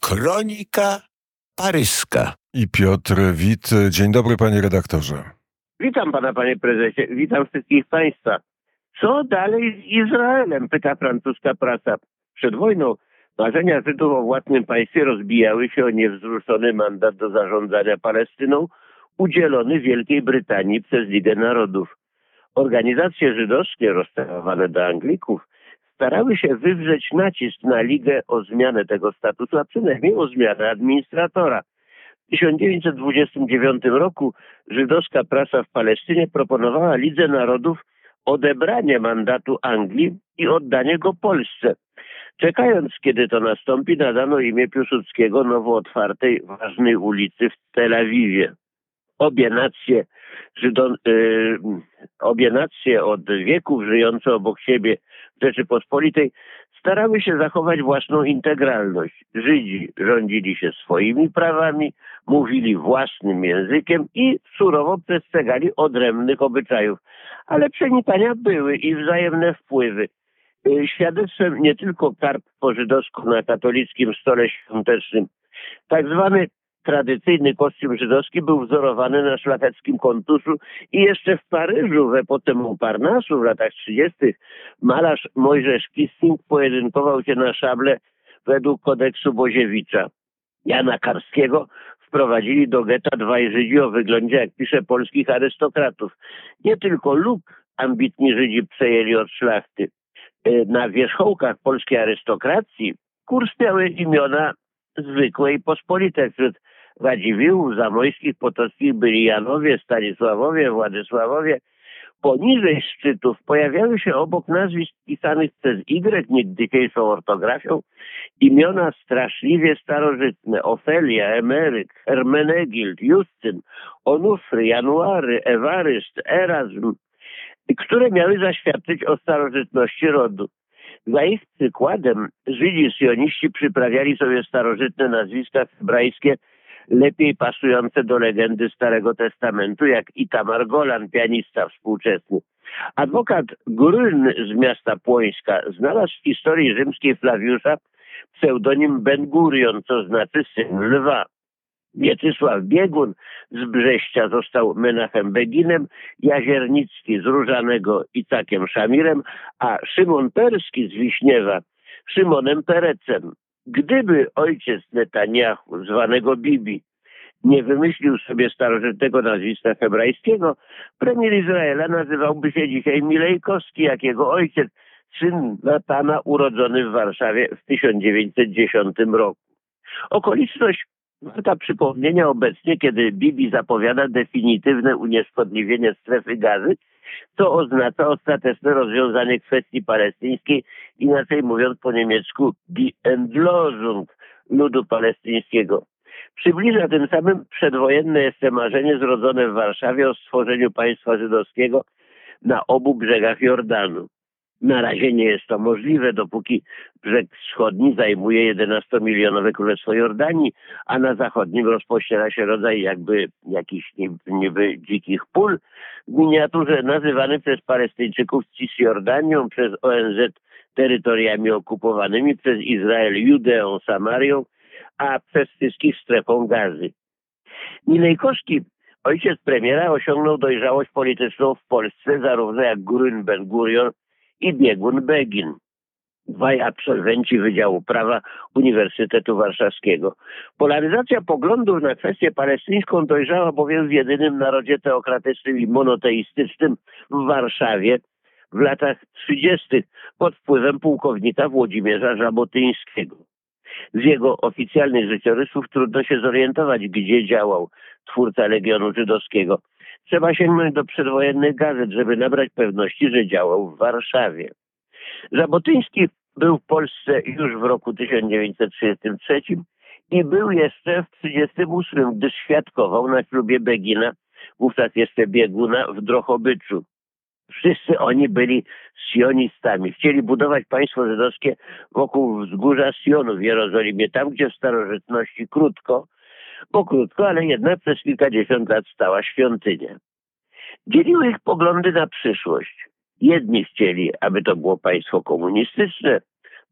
Kronika paryska. I Piotr Wit. Dzień dobry, panie redaktorze. Witam pana, panie prezesie. Witam wszystkich państwa. Co dalej z Izraelem? Pyta francuska prasa. Przed wojną marzenia Żydów o własnym państwie rozbijały się o niewzruszony mandat do zarządzania Palestyną udzielony Wielkiej Brytanii przez Ligę Narodów. Organizacje żydowskie rozstawione do Anglików starały się wywrzeć nacisk na Ligę o zmianę tego statusu, a przynajmniej o zmianę administratora. W 1929 roku żydowska prasa w Palestynie proponowała Lidze Narodów odebranie mandatu Anglii i oddanie go Polsce. Czekając, kiedy to nastąpi, nadano imię Piłsudskiego nowo otwartej, ważnej ulicy w Tel Awiwie. Obie nacje, Żydo, y, obie nacje od wieków żyjące obok siebie w Rzeczypospolitej starały się zachować własną integralność. Żydzi rządzili się swoimi prawami, mówili własnym językiem i surowo przestrzegali odrębnych obyczajów. Ale przenikania były i wzajemne wpływy. Y, świadectwem nie tylko karp po żydowsku na katolickim stole świątecznym. Tak zwany tradycyjny kostium żydowski był wzorowany na szlacheckim kontuszu i jeszcze w Paryżu w epoce Montparnasse w latach 30. malarz Mojżesz Kissing pojedynkował się na szable według kodeksu Boziewicza. Jana Karskiego wprowadzili do getta dwaj Żydzi o wyglądzie, jak pisze, polskich arystokratów. Nie tylko luk ambitni Żydzi przejęli od szlachty. E, na wierzchołkach polskiej arystokracji kurs miały imiona zwykłe i pospolite. Wśród Radziwiłłów, Zamojskich, Potockich byli Janowie, Stanisławowie, Władysławowie. Poniżej szczytów pojawiały się obok nazwisk pisanych przez Y, niegdysiejszą ortografią, imiona straszliwie starożytne. Ofelia, Emeryk, Hermenegild, Justyn, Onufry, January, Ewaryst, Erazm, które miały zaświadczyć o starożytności rodu. Za ich przykładem Żydzi syjoniści przyprawiali sobie starożytne nazwiska hebrajskie lepiej pasujące do legendy Starego Testamentu, jak Itamar Golan, pianista współczesny. Adwokat Grün z miasta Płońska znalazł w historii rzymskiej Flawiusza pseudonim Ben Gurion, co znaczy syn lwa. Mieczysław Biegun z Brześcia został Menachem Beginem, Jaziernicki z Różanego Icakiem Szamirem, a Szymon Perski z Wiśniewa Szymonem Perecem. Gdyby ojciec Netanyahu, zwanego Bibi, nie wymyślił sobie starożytnego nazwiska hebrajskiego, premier Izraela nazywałby się dzisiaj Milejkowski, jak jego ojciec, syn Natana, urodzony w Warszawie w 1910 roku. Okoliczność warta przypomnienia obecnie, kiedy Bibi zapowiada definitywne unieszkodliwienie strefy gazy, co oznacza ostateczne rozwiązanie kwestii palestyńskiej, inaczej mówiąc po niemiecku die Endlosung ludu palestyńskiego. Przybliża tym samym przedwojenne jeszcze marzenie zrodzone w Warszawie o stworzeniu państwa żydowskiego na obu brzegach Jordanu. Na razie nie jest to możliwe, dopóki brzeg wschodni zajmuje 11-milionowe Królestwo Jordanii, a na zachodnim rozpościera się rodzaj jakby jakichś niby dzikich pól miniaturze nazywany przez Palestyńczyków Cisjordanią, przez ONZ terytoriami okupowanymi, przez Izrael Judeą, Samarią, a przez wszystkich strefą gazy. Milejkowski, ojciec premiera, osiągnął dojrzałość polityczną w Polsce, zarówno jak Grün Ben Gurion i Biegun Begin. Dwaj absolwenci Wydziału Prawa Uniwersytetu Warszawskiego. Polaryzacja poglądów na kwestię palestyńską dojrzała bowiem w jedynym narodzie teokratycznym i monoteistycznym w Warszawie w latach 30. pod wpływem pułkownika Włodzimierza Żabotyńskiego. Z jego oficjalnych życiorysów trudno się zorientować, gdzie działał twórca Legionu Żydowskiego. Trzeba sięgnąć do przedwojennych gazet, żeby nabrać pewności, że działał w Warszawie. Żabotyński był w Polsce już w roku 1933 i był jeszcze w 1938, gdy świadkował na ślubie Begina, wówczas jeszcze bieguna w Drochobyczu. Wszyscy oni byli sionistami. Chcieli budować państwo żydowskie wokół wzgórza Sionu w Jerozolimie, tam gdzie w starożytności krótko, bo krótko, ale jednak przez kilkadziesiąt lat stała świątynia. Dzieliły ich poglądy na przyszłość. Jedni chcieli, aby to było państwo komunistyczne,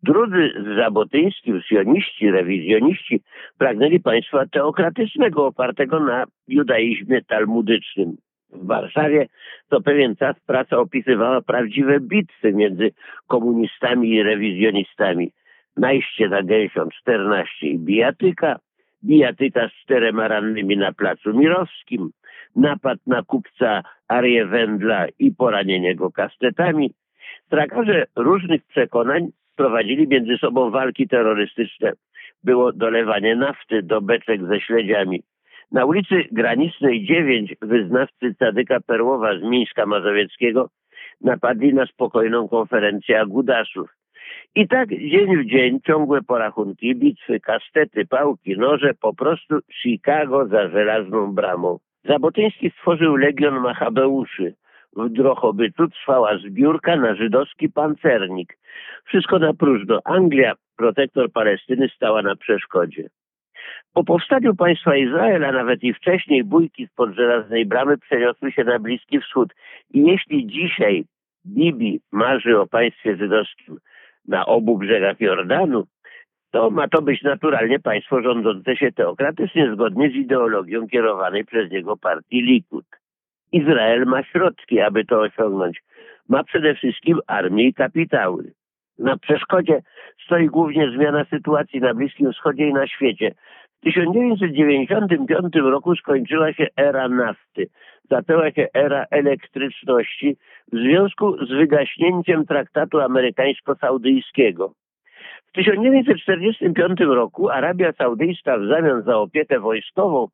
drudzy z Zabotyńskim, sioniści, rewizjoniści pragnęli państwa teokratycznego opartego na judaizmie talmudycznym. W Warszawie co pewien czas prasa opisywała prawdziwe bitwy między komunistami i rewizjonistami. Najście na gęsią 14 i bijatyka, bijatyka z czterema rannymi na placu Mirowskim, napad na kupca Arię Wędla i poranienie go kastetami. Trakarze różnych przekonań prowadzili między sobą walki terrorystyczne. Było dolewanie nafty do beczek ze śledziami. Na ulicy Granicznej 9 wyznawcy Cadyka Perłowa z Mińska Mazowieckiego napadli na spokojną konferencję Agudaszów. I tak dzień w dzień ciągłe porachunki, bitwy, kastety, pałki, noże, po prostu Chicago za żelazną bramą. Zabotyński stworzył Legion Machabeuszy. W Drochobytu trwała zbiórka na żydowski pancernik. Wszystko na próżno. Anglia, protektor Palestyny, stała na przeszkodzie. Po powstaniu państwa Izraela, nawet i wcześniej, bójki spod żelaznej bramy przeniosły się na Bliski Wschód. I jeśli dzisiaj Bibi marzy o państwie żydowskim na obu brzegach Jordanu, to ma to być naturalnie państwo rządzące się teokratycznie, zgodnie z ideologią kierowanej przez niego partii Likud. Izrael ma środki, aby to osiągnąć. Ma przede wszystkim armię i kapitały. Na przeszkodzie stoi głównie zmiana sytuacji na Bliskim Wschodzie i na świecie. W 1995 roku skończyła się era nafty. Zaczęła się era elektryczności w związku z wygaśnięciem traktatu amerykańsko-saudyjskiego. W 1945 roku Arabia Saudyjska w zamian za opiekę wojskową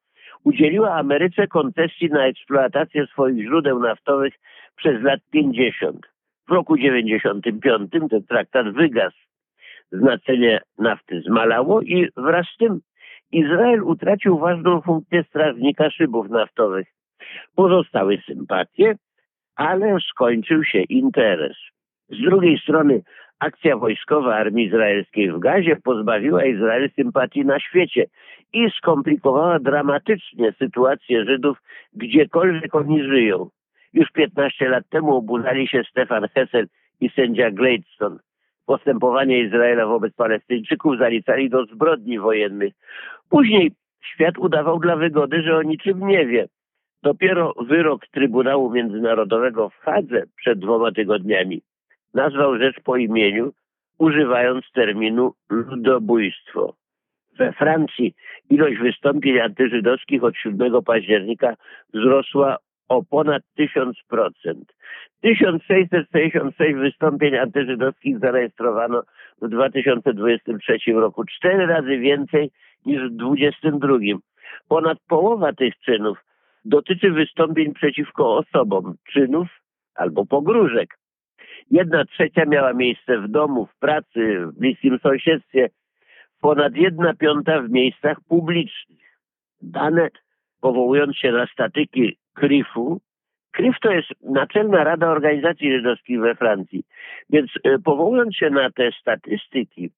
udzieliła Ameryce koncesji na eksploatację swoich źródeł naftowych przez lat 50. W roku 95 ten traktat wygasł. Znaczenie nafty zmalało i wraz z tym Izrael utracił ważną funkcję strażnika szybów naftowych. Pozostały sympatie, ale skończył się interes. Z drugiej strony akcja wojskowa armii izraelskiej w Gazie pozbawiła Izrael sympatii na świecie i skomplikowała dramatycznie sytuację Żydów gdziekolwiek oni żyją. Już 15 lat temu obudzali się Stefan Hessel i sędzia Gladstone. Postępowanie Izraela wobec Palestyńczyków zalicali do zbrodni wojennych. Później świat udawał dla wygody, że o niczym nie wie. Dopiero wyrok Trybunału Międzynarodowego w Hadze przed dwoma tygodniami nazwał rzecz po imieniu, używając terminu ludobójstwo. We Francji ilość wystąpień antyżydowskich od 7 października wzrosła o ponad 1000%. 1666 wystąpień antyżydowskich zarejestrowano w 2023 roku, cztery razy więcej niż w 2022. Ponad połowa tych czynów dotyczy wystąpień przeciwko osobom, czynów albo pogróżek. Jedna trzecia miała miejsce w domu, w pracy, w bliskim sąsiedztwie, ponad jedna piąta w miejscach publicznych. Dane powołując się na statyki CRIF-u, CRIF to jest Naczelna Rada Organizacji Żydowskich we Francji, więc e, powołując się na te statystyki,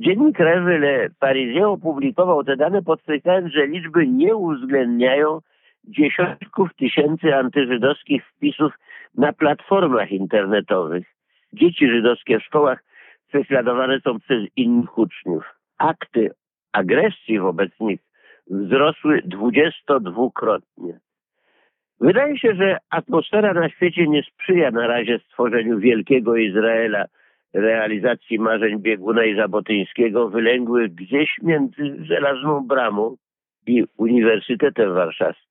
dziennik Revue Le Parisien opublikował te dane, podkreślając, że liczby nie uwzględniają dziesiątków tysięcy antyżydowskich wpisów na platformach internetowych. Dzieci żydowskie w szkołach prześladowane są przez innych uczniów. Akty agresji wobec nich wzrosły 22-krotnie. Wydaje się, że atmosfera na świecie nie sprzyja na razie stworzeniu wielkiego Izraela, realizacji marzeń Bieguna i Zabotyńskiego, wylęgłych gdzieś między Żelazną Bramą i Uniwersytetem Warszawskim.